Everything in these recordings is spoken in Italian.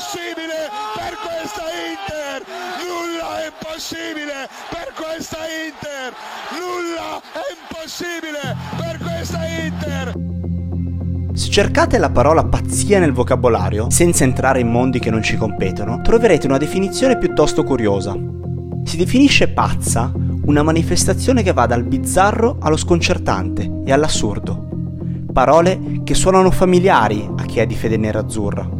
impossibile per questa Inter! Nulla è impossibile per questa Inter! Nulla è impossibile per questa Inter! Se cercate la parola pazzia nel vocabolario, senza entrare in mondi che non ci competono, troverete una definizione piuttosto curiosa. Si definisce pazza una manifestazione che va dal bizzarro allo sconcertante e all'assurdo. Parole che suonano familiari a chi è di fede nerazzurra.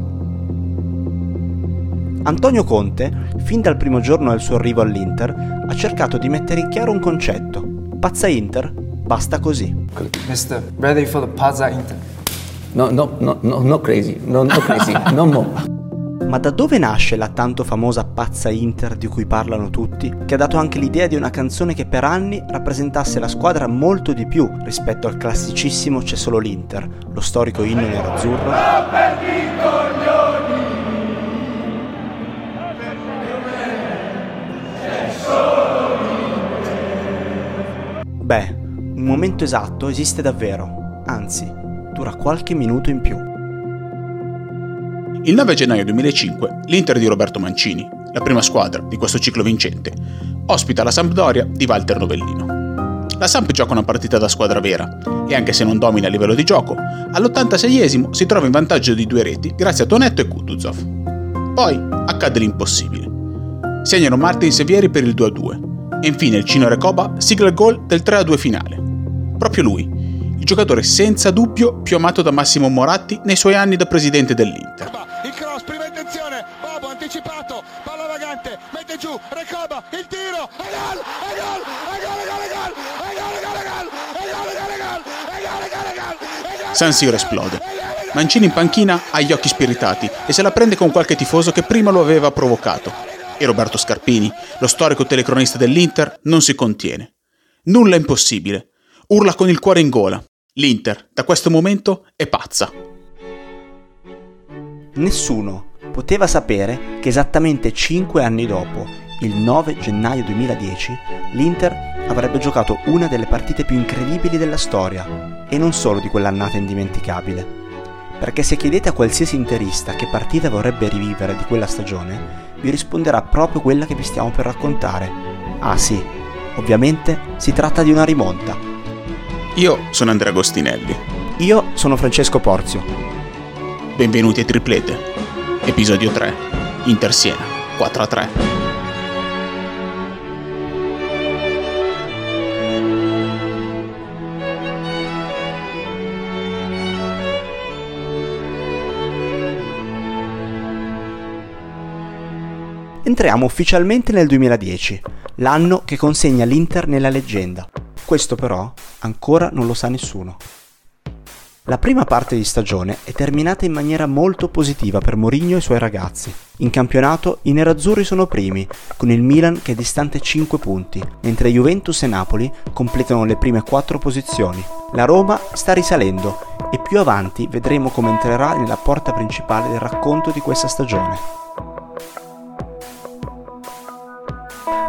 Antonio Conte, fin dal primo giorno del suo arrivo all'Inter, ha cercato di mettere in chiaro un concetto. Pazza Inter, basta così. Mr. Ready for the Pazza Inter. No, no, no, no, no crazy, no, no crazy, no more. Ma da dove nasce la tanto famosa pazza Inter di cui parlano tutti, che ha dato anche l'idea di una canzone che per anni rappresentasse la squadra molto di più rispetto al classicissimo C'è solo l'Inter, lo storico inno nerazzurro? Beh, un momento esatto esiste davvero, anzi, dura qualche minuto in più. Il 9 gennaio 2005 l'Inter di Roberto Mancini, la prima squadra di questo ciclo vincente, ospita la Sampdoria di Walter Novellino. La Samp gioca una partita da squadra vera e anche se non domina a livello di gioco, all'86esimo si trova in vantaggio di due reti grazie a Tonetto e Kutuzov. Poi accade l'impossibile. Segnano Martin Sevieri per il 2-2 e infine il Cino Recoba sigla il gol del 3-2 finale. Proprio lui, il giocatore senza dubbio più amato da Massimo Moratti nei suoi anni da presidente dell'Inter. Bobo anticipato, palla vagante, mette giù, Recoba, il tiro, e gol, e gol, e gol, e gol, e gol, e gol, e gol, e gol, e gol, e gol, e gol, e gol, e gol, e gol. San Siro esplode. Mancini in panchina ha gli occhi spiritati e se la prende con qualche tifoso che prima lo aveva provocato. E Roberto Scarpini, lo storico telecronista dell'Inter, non si contiene. Nulla è impossibile. Urla con il cuore in gola. L'Inter, da questo momento, è pazza. Nessuno poteva sapere che esattamente 5 anni dopo, il 9 gennaio 2010, l'Inter avrebbe giocato una delle partite più incredibili della storia, e non solo di quell'annata indimenticabile. Perché se chiedete a qualsiasi interista che partita vorrebbe rivivere di quella stagione, vi risponderà proprio quella che vi stiamo per raccontare. Ah sì, ovviamente si tratta di una rimonta. Io sono Andrea Agostinelli. Io sono Francesco Porzio. Benvenuti a Triplete Episodio 3. Inter Siena 4 a 3. Entriamo ufficialmente nel 2010, l'anno che consegna l'Inter nella leggenda. Questo però ancora non lo sa nessuno. La prima parte di stagione è terminata in maniera molto positiva per Mourinho e i suoi ragazzi. In campionato i nerazzurri sono primi, con il Milan che è distante 5 punti, mentre Juventus e Napoli completano le prime 4 posizioni. La Roma sta risalendo e più avanti vedremo come entrerà nella porta principale del racconto di questa stagione.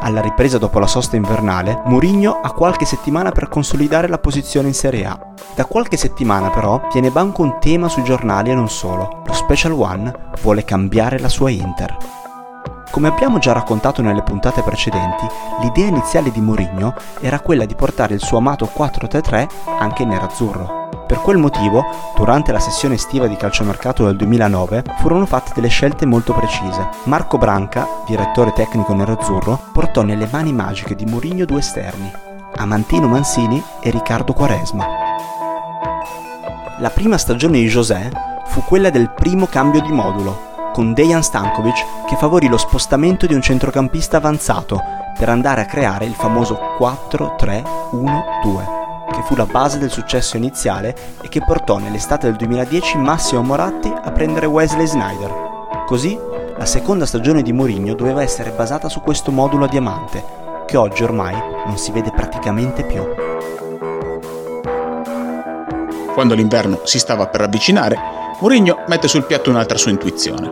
Alla ripresa dopo la sosta invernale, Mourinho ha qualche settimana per consolidare la posizione in Serie A. Da qualche settimana però tiene banco un tema sui giornali e non solo. Lo Special One vuole cambiare la sua Inter. Come abbiamo già raccontato nelle puntate precedenti, l'idea iniziale di Mourinho era quella di portare il suo amato 4-3-3 anche in nerazzurro. Per quel motivo, durante la sessione estiva di calciomercato del 2009, furono fatte delle scelte molto precise. Marco Branca, direttore tecnico nerazzurro, portò nelle mani magiche di Mourinho due esterni, Amantino Mansini e Riccardo Quaresma. La prima stagione di José fu quella del primo cambio di modulo, con Dejan Stankovic che favorì lo spostamento di un centrocampista avanzato per andare a creare il famoso 4-3-1-2 che fu la base del successo iniziale e che portò nell'estate del 2010 Massimo Moratti a prendere Wesley Snyder. Così, la seconda stagione di Mourinho doveva essere basata su questo modulo a diamante, che oggi ormai non si vede praticamente più. Quando l'inverno si stava per avvicinare, Mourinho mette sul piatto un'altra sua intuizione.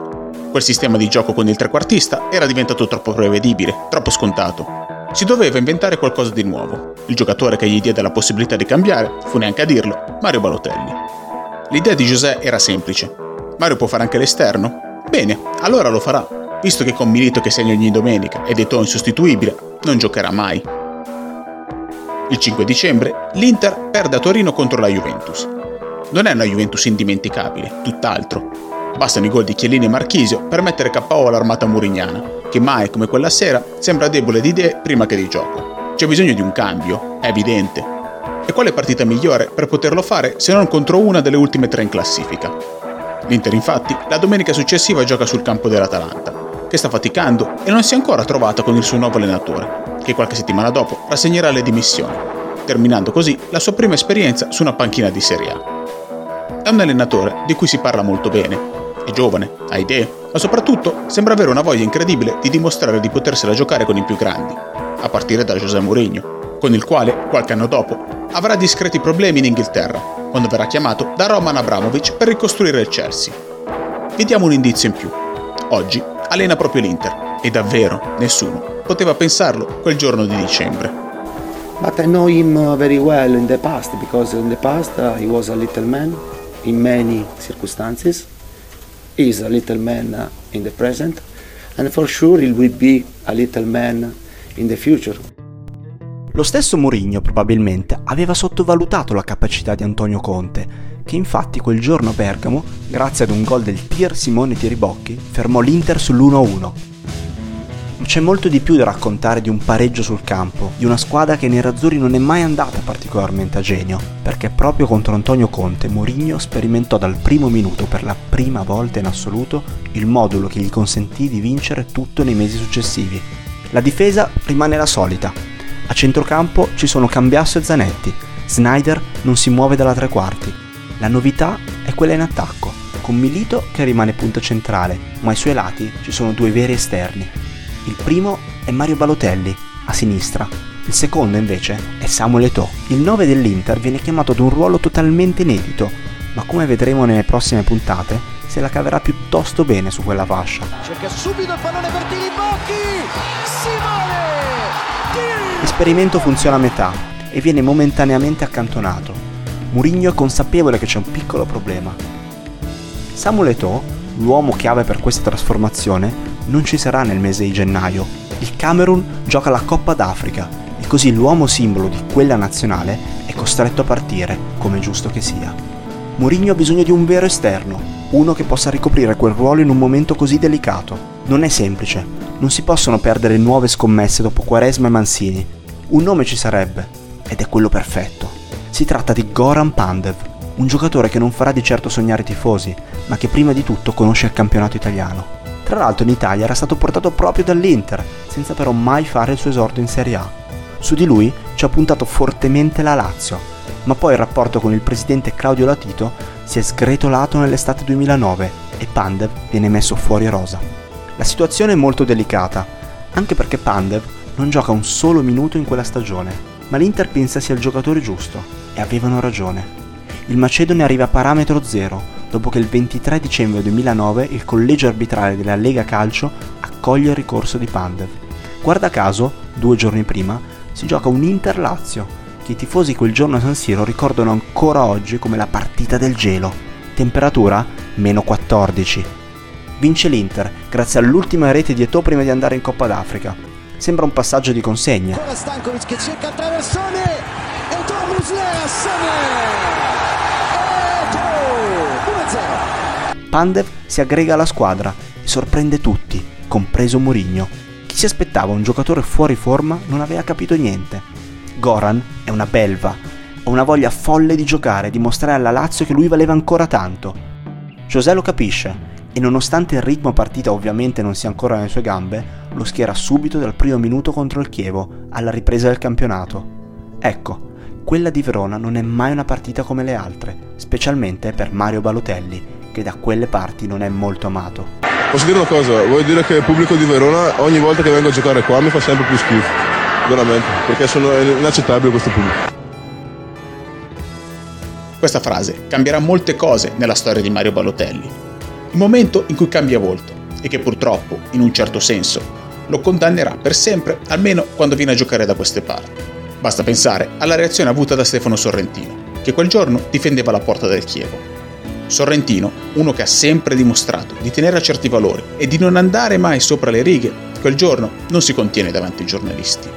Quel sistema di gioco con il trequartista era diventato troppo prevedibile, troppo scontato, si doveva inventare qualcosa di nuovo. Il giocatore che gli diede la possibilità di cambiare, fu neanche a dirlo, Mario Balotelli. L'idea di José era semplice. Mario può fare anche l'esterno? Bene, allora lo farà, visto che con Milito che segna ogni domenica ed Eto'o insostituibile, non giocherà mai. Il 5 dicembre l'Inter perde a Torino contro la Juventus. Non è una Juventus indimenticabile, tutt'altro. Bastano i gol di Chiellini e Marchisio per mettere KO all'armata murignana, che mai come quella sera sembra debole di idee prima che di gioco. C'è bisogno di un cambio, è evidente. E quale partita migliore per poterlo fare se non contro una delle ultime tre in classifica? L'Inter infatti la domenica successiva gioca sul campo dell'Atalanta, che sta faticando e non si è ancora trovata con il suo nuovo allenatore, che qualche settimana dopo rassegnerà le dimissioni, terminando così la sua prima esperienza su una panchina di Serie A. È un allenatore di cui si parla molto bene, è giovane, ha idee, ma soprattutto sembra avere una voglia incredibile di dimostrare di potersela giocare con i più grandi, a partire da José Mourinho, con il quale, qualche anno dopo, avrà discreti problemi in Inghilterra, quando verrà chiamato da Roman Abramovich per ricostruire il Chelsea. Vi diamo un indizio in più. Oggi allena proprio l'Inter e davvero nessuno poteva pensarlo quel giorno di dicembre. But I know him uh, very well in the past because in the past uh, he was a little man in many circumstances. He is a little man uh, in the present and for sure he will be a little man in the future. Lo stesso Mourinho probabilmente aveva sottovalutato la capacità di Antonio Conte, che infatti quel giorno a Bergamo, grazie ad un gol del tir Simone Tiribocchi, fermò l'Inter sull'1-1. C'è molto di più da raccontare di un pareggio sul campo, di una squadra che nei Razzurri non è mai andata particolarmente a genio, perché proprio contro Antonio Conte Mourinho sperimentò dal primo minuto per la prima volta in assoluto il modulo che gli consentì di vincere tutto nei mesi successivi. La difesa rimane la solita, a centrocampo ci sono Cambiasso e Zanetti. Snyder non si muove dalla tre quarti. La novità è quella in attacco, con Milito che rimane punto centrale, ma ai suoi lati ci sono due veri esterni. Il primo è Mario Balotelli, a sinistra. Il secondo invece è Samuel Eto'o. Il 9 dell'Inter viene chiamato ad un ruolo totalmente inedito, ma come vedremo nelle prossime puntate, se la caverà piuttosto bene su quella fascia. L'esperimento funziona a metà e viene momentaneamente accantonato. Mourinho è consapevole che c'è un piccolo problema. Samuel Eto'o, l'uomo chiave per questa trasformazione, non ci sarà nel mese di gennaio. Il Camerun gioca la Coppa d'Africa e così l'uomo simbolo di quella nazionale è costretto a partire, come giusto che sia. Mourinho ha bisogno di un vero esterno, uno che possa ricoprire quel ruolo in un momento così delicato. Non è semplice, non si possono perdere nuove scommesse dopo Quaresma e Mansini. Un nome ci sarebbe, ed è quello perfetto. Si tratta di Goran Pandev, un giocatore che non farà di certo sognare i tifosi, ma che prima di tutto conosce il campionato italiano. Tra l'altro in Italia era stato portato proprio dall'Inter, senza però mai fare il suo esordio in Serie A. Su di lui ci ha puntato fortemente la Lazio, ma poi il rapporto con il presidente Claudio Latito si è sgretolato nell'estate 2009 e Pandev viene messo fuori rosa. La situazione è molto delicata, anche perché Pandev non gioca un solo minuto in quella stagione, ma l'Inter pensa sia il giocatore giusto, e avevano ragione. Il Macedone arriva a parametro zero, dopo che il 23 dicembre 2009 il collegio arbitrale della Lega Calcio accoglie il ricorso di Pandev. Guarda caso, due giorni prima, si gioca un Inter-Lazio, che i tifosi quel giorno a San Siro ricordano ancora oggi come la partita del gelo. Temperatura? Meno 14. Vince l'Inter, grazie all'ultima rete di Eto'o prima di andare in Coppa d'Africa. Sembra un passaggio di consegne. Ancora Stankovic che cerca il traversone e torna Muslera, Eto'o 1-0. Pandev si aggrega alla squadra e sorprende tutti, compreso Mourinho. Chi si aspettava un giocatore fuori forma non aveva capito niente. Goran è una belva, ha una voglia folle di giocare e dimostrare alla Lazio che lui valeva ancora tanto. José lo capisce e nonostante il ritmo partita ovviamente non sia ancora nelle sue gambe, lo schiera subito dal primo minuto contro il Chievo, alla ripresa del campionato. Ecco, quella di Verona non è mai una partita come le altre, specialmente per Mario Balotelli, che da quelle parti non è molto amato. Posso dire una cosa, voglio dire che il pubblico di Verona ogni volta che vengo a giocare qua mi fa sempre più schifo, veramente, perché sono è inaccettabile questo pubblico. Questa frase cambierà molte cose nella storia di Mario Balotelli. Il momento in cui cambia volto e che purtroppo, in un certo senso, lo condannerà per sempre, almeno quando viene a giocare da queste parti. Basta pensare alla reazione avuta da Stefano Sorrentino, che quel giorno difendeva la porta del Chievo. Sorrentino, uno che ha sempre dimostrato di tenere a certi valori e di non andare mai sopra le righe, quel giorno non si contiene davanti ai giornalisti.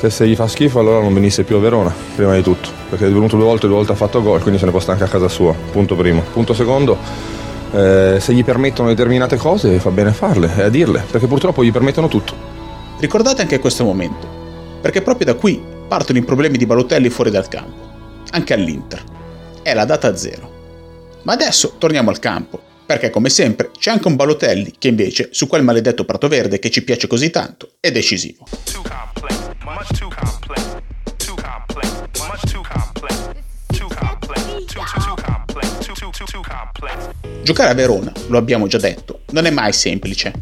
Se, se gli fa schifo allora non venisse più a Verona, prima di tutto, perché è venuto due volte, due volte ha fatto gol, quindi se ne può stare anche a casa sua, punto primo. Punto secondo, eh, se gli permettono determinate cose fa bene farle e a dirle, perché purtroppo gli permettono tutto. Ricordate anche questo momento, perché proprio da qui partono i problemi di Balotelli fuori dal campo, anche all'Inter. È la data zero. Ma adesso torniamo al campo, perché come sempre c'è anche un Balotelli che invece su quel maledetto prato verde che ci piace così tanto è decisivo. Giocare a Verona, lo abbiamo già detto, non è mai semplice,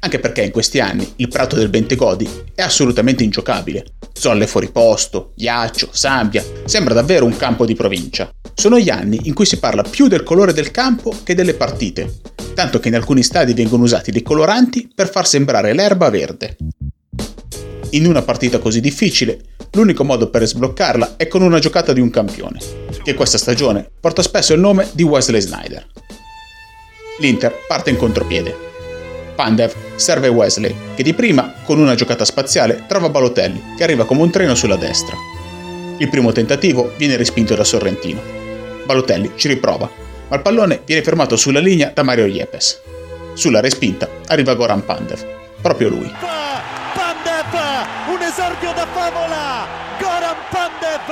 anche perché in questi anni il prato del Bentegodi è assolutamente ingiocabile. Zolle fuori posto, ghiaccio, sabbia, sembra davvero un campo di provincia. Sono gli anni in cui si parla più del colore del campo che delle partite, tanto che in alcuni stadi vengono usati dei coloranti per far sembrare l'erba verde. In una partita così difficile, l'unico modo per sbloccarla è con una giocata di un campione, che questa stagione porta spesso il nome di Wesley Snyder. L'Inter parte in contropiede. Pandev serve Wesley, che di prima, con una giocata spaziale, trova Balotelli, che arriva come un treno sulla destra. Il primo tentativo viene respinto da Sorrentino. Balotelli ci riprova, ma il pallone viene fermato sulla linea da Mario Iepes. Sulla respinta arriva Goran Pandev, proprio lui. Pandev, un esordio da favola! Goran Pandev,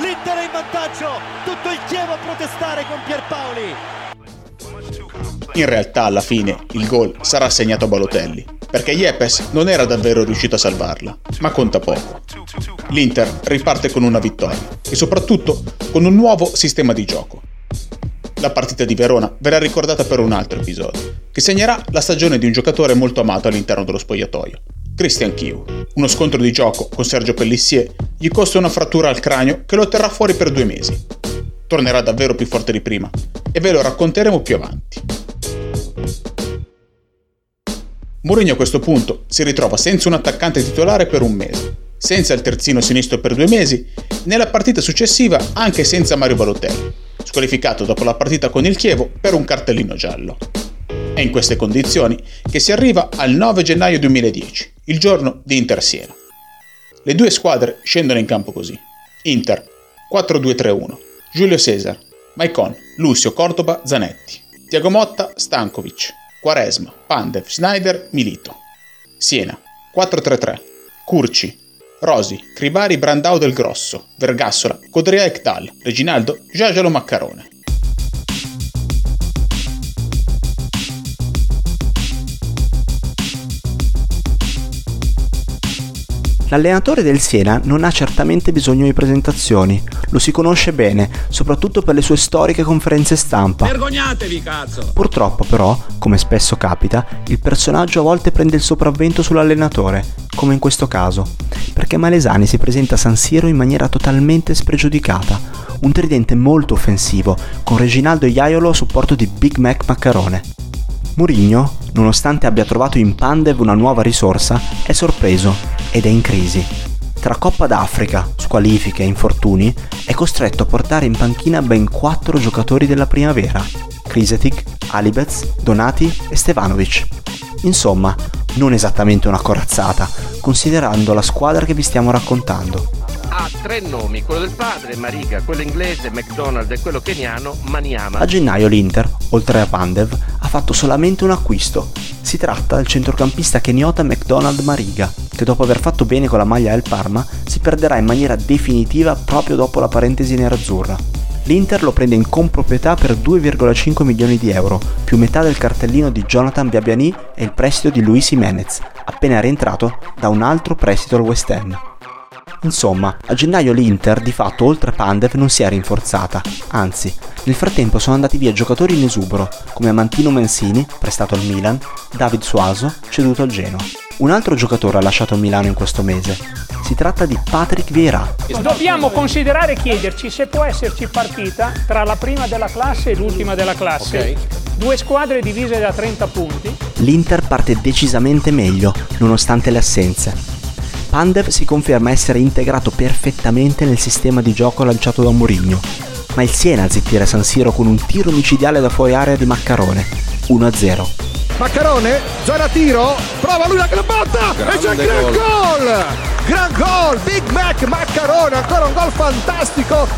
l'Inter in vantaggio, tutto il Chievo a protestare con Pierpaoli. In realtà alla fine il gol sarà assegnato a Balotelli, perché Iepes non era davvero riuscito a salvarla, ma conta poco. L'Inter riparte con una vittoria e soprattutto con un nuovo sistema di gioco. La partita di Verona verrà ricordata per un altro episodio, che segnerà la stagione di un giocatore molto amato all'interno dello spogliatoio, Christian Chiu. Uno scontro di gioco con Sergio Pellissier gli costa una frattura al cranio che lo terrà fuori per due mesi. Tornerà davvero più forte di prima e ve lo racconteremo più avanti. Mourinho a questo punto si ritrova senza un attaccante titolare per un mese, senza il terzino sinistro per due mesi, nella partita successiva anche senza Mario Balotelli, squalificato dopo la partita con il Chievo per un cartellino giallo. È in queste condizioni che si arriva al 9 gennaio 2010, il giorno di Inter-Siena. Le due squadre scendono in campo così. Inter 4-2-3-1, Giulio Cesar, Maicon, Lucio Cordoba, Zanetti, Tiago Motta, Stankovic, Quaresma, Pandev, Schneider, Milito. Siena, 4-3-3. Curci, Rosi, Cribari, Brandao del Grosso, Vergassola, Codrea Ekdal, Reginaldo, Giagialo Maccarone. L'allenatore del Siena non ha certamente bisogno di presentazioni, lo si conosce bene, soprattutto per le sue storiche conferenze stampa. Vergognatevi, cazzo! Purtroppo però, come spesso capita, il personaggio a volte prende il sopravvento sull'allenatore, come in questo caso, perché Malesani si presenta a San Siro in maniera totalmente spregiudicata, un tridente molto offensivo, con Reginaldo Iaiolo a supporto di Big Mac Maccarone. Murigno, nonostante abbia trovato in Pandev una nuova risorsa, è sorpreso ed è in crisi. Tra Coppa d'Africa, squalifiche e infortuni, è costretto a portare in panchina ben quattro giocatori della primavera, Krisetic, Alibez, Donati e Stevanovic. Insomma, non esattamente una corazzata, considerando la squadra che vi stiamo raccontando. Ha tre nomi, quello del padre, Mariga, quello inglese, McDonald e quello keniano, Maniama. A gennaio l'Inter, oltre a Pandev, fatto solamente un acquisto. Si tratta del centrocampista keniota McDonald Mariga, che dopo aver fatto bene con la maglia del Parma, si perderà in maniera definitiva proprio dopo la parentesi nerazzurra. L'Inter lo prende in comproprietà per 2,5 milioni di euro, più metà del cartellino di Jonathan Biabiani e il prestito di Luis Jimenez, appena rientrato da un altro prestito al West Ham. Insomma, a gennaio l'Inter di fatto oltre a Pandev non si è rinforzata, anzi, nel frattempo sono andati via giocatori in esubero, come Amantino Mancini, prestato al Milan, David Suaso, ceduto al Genoa. Un altro giocatore ha lasciato il Milano in questo mese. Si tratta di Patrick Vieira. Dobbiamo considerare e chiederci se può esserci partita tra la prima della classe e l'ultima della classe. Okay. Due squadre divise da 30 punti. L'Inter parte decisamente meglio, nonostante le assenze. Pandev si conferma essere integrato perfettamente nel sistema di gioco lanciato da Mourinho. ma il Siena a zittire San Siro con un tiro micidiale da fuori area di Maccarone, 1-0. Maccarone, zona tiro, prova lui la botta e c'è il gran gol. gol! Gran gol, Big Mac Maccarone, ancora un gol fantastico.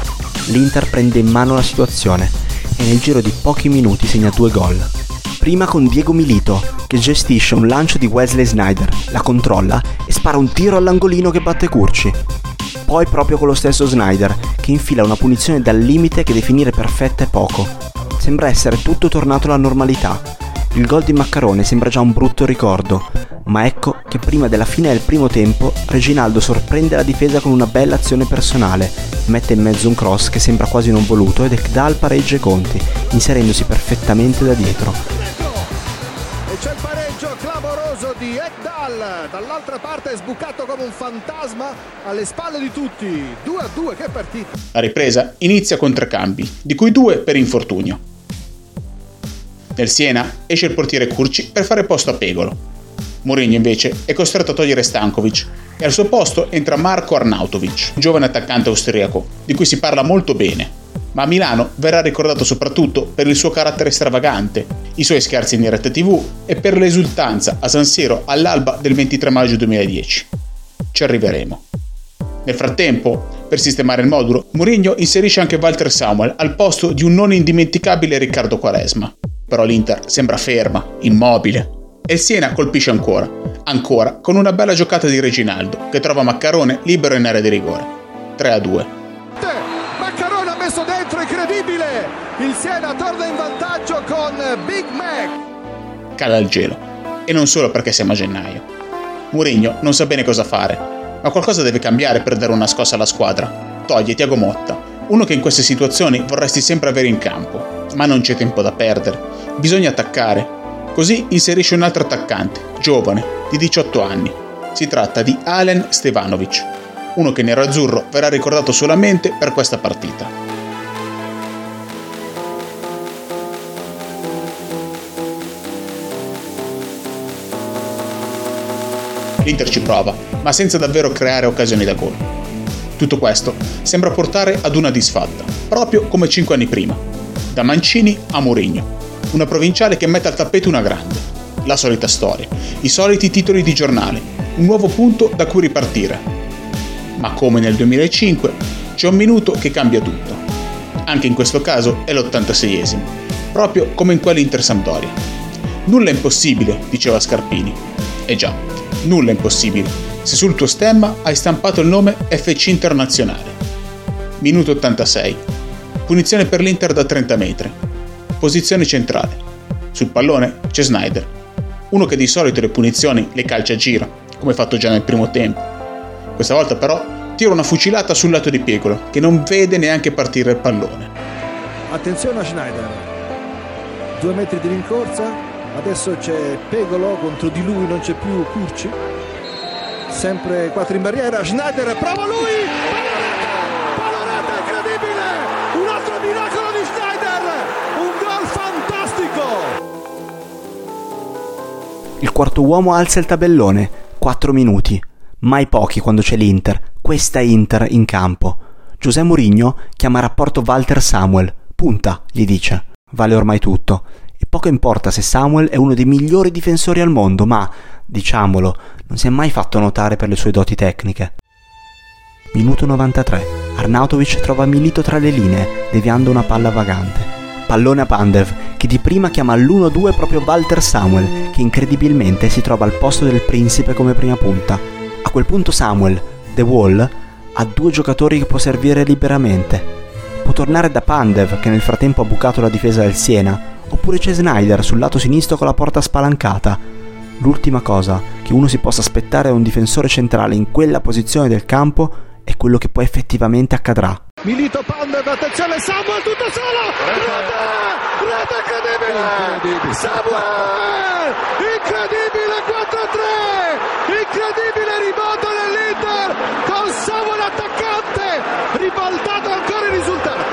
L'Inter prende in mano la situazione e nel giro di pochi minuti segna due gol. Prima con Diego Milito, che gestisce un lancio di Wesley Snyder, la controlla e spara un tiro all'angolino che batte Curci. Poi proprio con lo stesso Snyder, che infila una punizione dal limite che definire perfetta è poco. Sembra essere tutto tornato alla normalità. Il gol di Maccarone sembra già un brutto ricordo, ma ecco che prima della fine del primo tempo Reginaldo sorprende la difesa con una bella azione personale, mette in mezzo un cross che sembra quasi non voluto ed Ekdal pareggia i conti, inserendosi perfettamente da dietro. Clamoroso di Ekdal, dall'altra parte è sbucato come un fantasma alle spalle di tutti. 2 a 2, che partita! La ripresa inizia con tre cambi, di cui due per infortunio. Nel Siena esce il portiere Curci per fare posto a Pegolo. Mourinho invece è costretto a togliere Stankovic e al suo posto entra Marco Arnautovic, giovane attaccante austriaco, di cui si parla molto bene, ma a Milano verrà ricordato soprattutto per il suo carattere stravagante, i suoi scherzi in diretta tv e per l'esultanza a San Siro all'alba del 23 maggio 2010. Ci arriveremo. Nel frattempo, per sistemare il modulo, Mourinho inserisce anche Walter Samuel al posto di un non indimenticabile Riccardo Quaresma. Però l'Inter sembra ferma, immobile. E il Siena colpisce ancora, ancora con una bella giocata di Reginaldo, che trova Maccarone libero in area di rigore. 3 a 2 messo dentro, incredibile! Il Siena torna in vantaggio con Big Mac. Cala il gelo. E non solo perché siamo a gennaio. Mourinho non sa bene cosa fare, ma qualcosa deve cambiare per dare una scossa alla squadra. Toglie Tiago Motta, uno che in queste situazioni vorresti sempre avere in campo, ma non c'è tempo da perdere. Bisogna attaccare. Così inserisce un altro attaccante, giovane, di 18 anni. Si tratta di Alen Stevanovic, uno che nero-azzurro verrà ricordato solamente per questa partita. l'Inter ci prova, ma senza davvero creare occasioni da gol. Tutto questo sembra portare ad una disfatta, proprio come cinque anni prima, da Mancini a Mourinho, una provinciale che mette al tappeto una grande. La solita storia, i soliti titoli di giornale, un nuovo punto da cui ripartire. Ma come nel 2005, c'è un minuto che cambia tutto. Anche in questo caso è l'86esimo, proprio come in quell'Inter Sampdoria. Nulla è impossibile, diceva Scarpini. E già, nulla è impossibile se sul tuo stemma hai stampato il nome FC Internazionale. Minuto 86. Punizione per l'Inter da 30 metri. Posizione centrale. Sul pallone c'è Snyder, uno che di solito le punizioni le calcia a giro, come fatto già nel primo tempo. Questa volta però tira una fucilata sul lato di Piegolo, che non vede neanche partire il pallone. Attenzione a Schneider. Due metri di rincorsa, adesso c'è Pegolo contro di lui non c'è più Curci. Sempre 4 in barriera Schneider prova lui! Paloretta incredibile! Un altro miracolo di Schneider! Un gol fantastico! Il quarto uomo alza il tabellone. 4 minuti. Mai pochi quando c'è l'Inter. Questa Inter in campo. Giuseppe Mourinho chiama a rapporto Walter Samuel. Punta gli dice. Vale ormai tutto poco importa se Samuel è uno dei migliori difensori al mondo, ma, diciamolo, non si è mai fatto notare per le sue doti tecniche. Minuto 93. Arnautovic trova Milito tra le linee, deviando una palla vagante. Pallone a Pandev, che di prima chiama all'1-2 proprio Walter Samuel, che incredibilmente si trova al posto del principe come prima punta. A quel punto Samuel, The Wall, ha due giocatori che può servire liberamente. Può tornare da Pandev, che nel frattempo ha bucato la difesa del Siena, Oppure c'è Snyder sul lato sinistro con la porta spalancata. L'ultima cosa che uno si possa aspettare da un difensore centrale in quella posizione del campo è quello che poi effettivamente accadrà. Milito Pandev, attenzione Samuel tutto solo! Rete! Rete incredibile! Samuel! Incredibile 4-3! Incredibile rimoto dell'Inter con Samuel attaccante! Ribaltato ancora il risultato!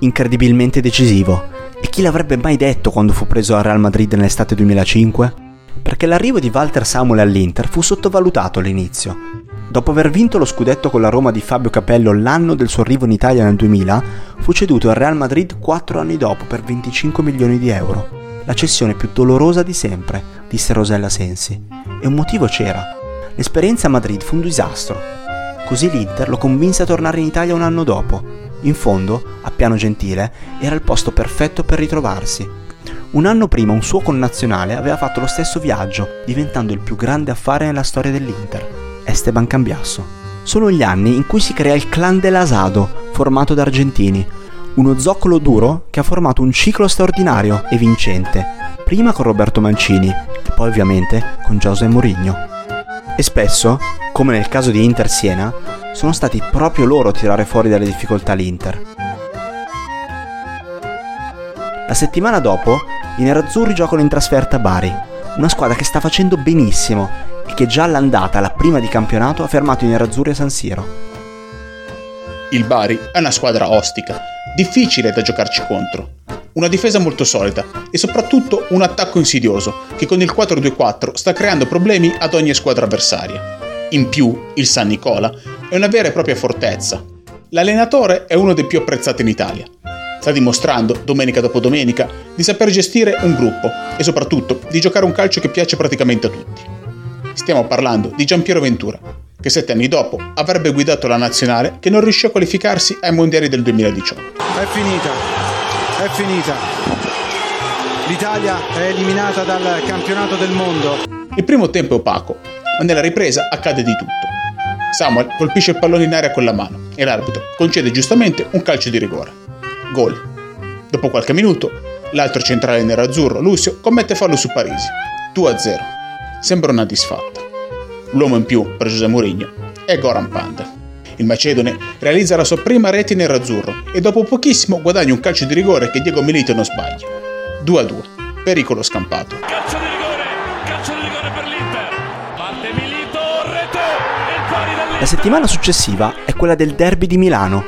Incredibilmente decisivo chi l'avrebbe mai detto quando fu preso al Real Madrid nell'estate 2005? Perché l'arrivo di Walter Samuel all'Inter fu sottovalutato all'inizio. Dopo aver vinto lo scudetto con la Roma di Fabio Capello l'anno del suo arrivo in Italia nel 2000, fu ceduto al Real Madrid quattro anni dopo per 25 milioni di euro. La cessione più dolorosa di sempre, disse Rosella Sensi. E un motivo c'era. L'esperienza a Madrid fu un disastro. Così l'Inter lo convinse a tornare in Italia un anno dopo. In fondo, a Piano Gentile, era il posto perfetto per ritrovarsi. Un anno prima un suo connazionale aveva fatto lo stesso viaggio, diventando il più grande affare nella storia dell'Inter. Esteban Cambiasso. Sono gli anni in cui si crea il clan dell'Asado, formato da argentini, uno zoccolo duro che ha formato un ciclo straordinario e vincente, prima con Roberto Mancini e poi ovviamente con José Mourinho. E spesso, come nel caso di Inter Siena, sono stati proprio loro a tirare fuori dalle difficoltà l'Inter. La settimana dopo, i nerazzurri giocano in trasferta a Bari, una squadra che sta facendo benissimo e che già all'andata, la prima di campionato, ha fermato i nerazzurri a San Siro. Il Bari è una squadra ostica, difficile da giocarci contro. Una difesa molto solida e soprattutto un attacco insidioso che con il 4-2-4 sta creando problemi ad ogni squadra avversaria. In più, il San Nicola è una vera e propria fortezza. L'allenatore è uno dei più apprezzati in Italia. Sta dimostrando, domenica dopo domenica, di saper gestire un gruppo e soprattutto di giocare un calcio che piace praticamente a tutti. Stiamo parlando di Giampiero Ventura, che sette anni dopo avrebbe guidato la nazionale che non riuscì a qualificarsi ai mondiali del 2018. È finita, è finita. L'Italia è eliminata dal campionato del mondo. Il primo tempo è opaco, ma nella ripresa accade di tutto. Samuel colpisce il pallone in aria con la mano e l'arbitro concede giustamente un calcio di rigore. Gol. Dopo qualche minuto, l'altro centrale nerazzurro, Lucio, commette fallo su Parisi. 2-0 sembra una disfatta. L'uomo in più per Giuseppe Mourinho è Goran Panda. Il macedone realizza la sua prima rete nerazzurro e dopo pochissimo guadagna un calcio di rigore che Diego Milito non sbaglia. 2 a 2. Pericolo scampato. La settimana successiva è quella del derby di Milano.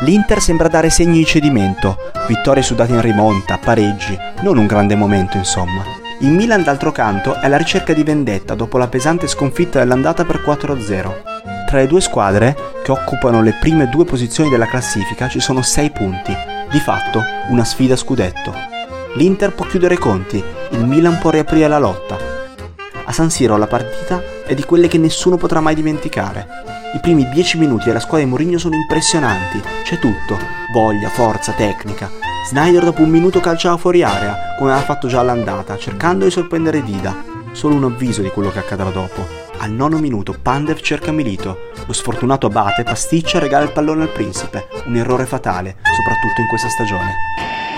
L'Inter sembra dare segni di cedimento, vittorie sudate in rimonta, pareggi, non un grande momento insomma. Il Milan d'altro canto è alla ricerca di vendetta dopo la pesante sconfitta dell'andata per 4-0. Tra le due squadre, che occupano le prime due posizioni della classifica, ci sono 6 punti, di fatto una sfida scudetto. L'Inter può chiudere i conti, il Milan può riaprire la lotta. A San Siro la partita è di quelle che nessuno potrà mai dimenticare. I primi 10 minuti della squadra di Mourinho sono impressionanti, c'è tutto, voglia, forza, tecnica, Snyder dopo un minuto calciava fuori area, come aveva fatto già all'andata, cercando di sorprendere Dida. Solo un avviso di quello che accadrà dopo. Al nono minuto Pandev cerca Milito. Lo sfortunato Abate pasticcia e regala il pallone al principe. Un errore fatale, soprattutto in questa stagione.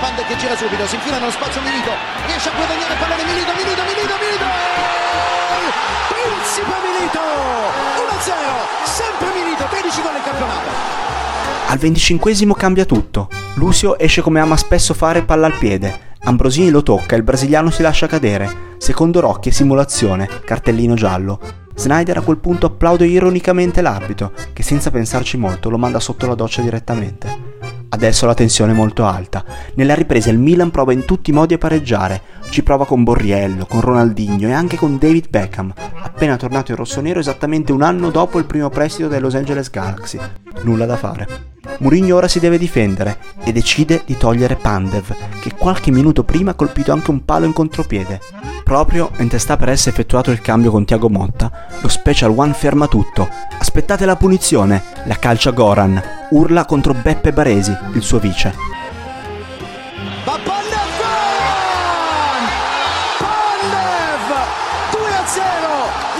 Pandev che gira subito, si infila nello spazio Milito. Riesce a guadagnare il pallone Milito, Milito, Milito, Milito! Principe Milito! 1-0! Sempre Milito, 13 gol in campionato. Al venticinquesimo cambia tutto. Lucio esce come ama spesso fare palla al piede. Ambrosini lo tocca e il brasiliano si lascia cadere. Secondo Rocchi simulazione, cartellino giallo. Snyder a quel punto applaude ironicamente l'arbitro, che senza pensarci molto lo manda sotto la doccia direttamente. Adesso la tensione è molto alta. Nella ripresa il Milan prova in tutti i modi a pareggiare. Ci prova con Borriello, con Ronaldinho e anche con David Beckham, appena tornato in rossonero esattamente un anno dopo il primo prestito dei Los Angeles Galaxy. Nulla da fare. Mourinho ora si deve difendere e decide di togliere Pandev, che qualche minuto prima ha colpito anche un palo in contropiede. Proprio mentre sta per essere effettuato il cambio con Tiago Motta, lo Special One ferma tutto. Aspettate la punizione, la calcia Goran, urla contro Beppe Baresi, il suo vice. Va Pandev! Pandev! 2 a 0!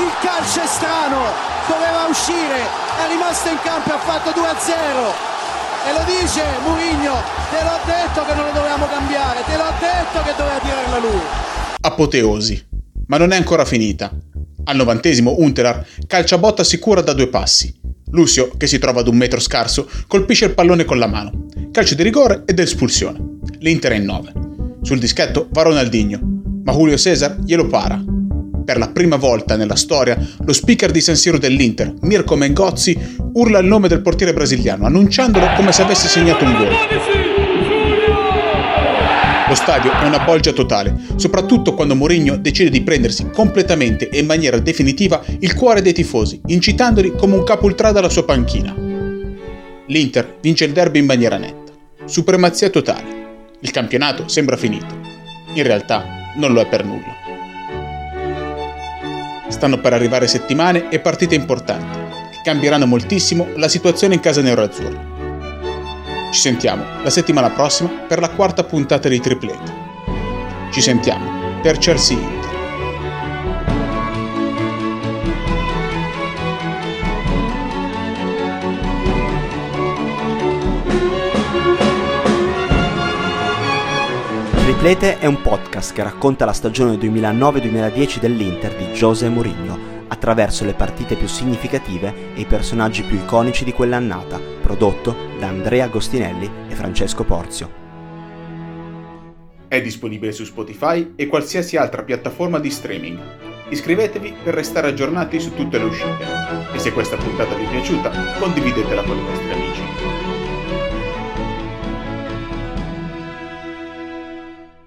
Il calcio è strano, doveva uscire, è rimasto in campo e ha fatto 2 a 0 e lo dice Murigno, te l'ho detto che non lo dovevamo cambiare, te l'ho detto che doveva tirarla lui. Apoteosi, ma non è ancora finita. Al novantesimo Unterar calcia botta sicura da due passi. Lucio, che si trova ad un metro scarso, colpisce il pallone con la mano. Calcio di rigore ed espulsione. L'Inter è in 9. Sul dischetto va Ronaldinho, ma Julio Cesar glielo para per la prima volta nella storia, lo speaker di San Siro dell'Inter, Mirko Mengozzi, urla il nome del portiere brasiliano, annunciandolo come se avesse segnato un gol. Lo stadio è una bolgia totale, soprattutto quando Mourinho decide di prendersi completamente e in maniera definitiva il cuore dei tifosi, incitandoli come un capo ultra dalla sua panchina. L'Inter vince il derby in maniera netta. Supremazia totale. Il campionato sembra finito. In realtà non lo è per nulla. Stanno per arrivare settimane e partite importanti, che cambieranno moltissimo la situazione in casa nerazzurra. Ci sentiamo la settimana prossima per la quarta puntata di Triplete. Ci sentiamo per Chelsea Inter. Triplete è un podcast che racconta la stagione 2009-2010 dell'Inter di José Mourinho attraverso le partite più significative e i personaggi più iconici di quell'annata, prodotto da Andrea Agostinelli e Francesco Porzio. È disponibile su Spotify e qualsiasi altra piattaforma di streaming. Iscrivetevi per restare aggiornati su tutte le uscite. E se questa puntata vi è piaciuta, condividetela con i vostri amici.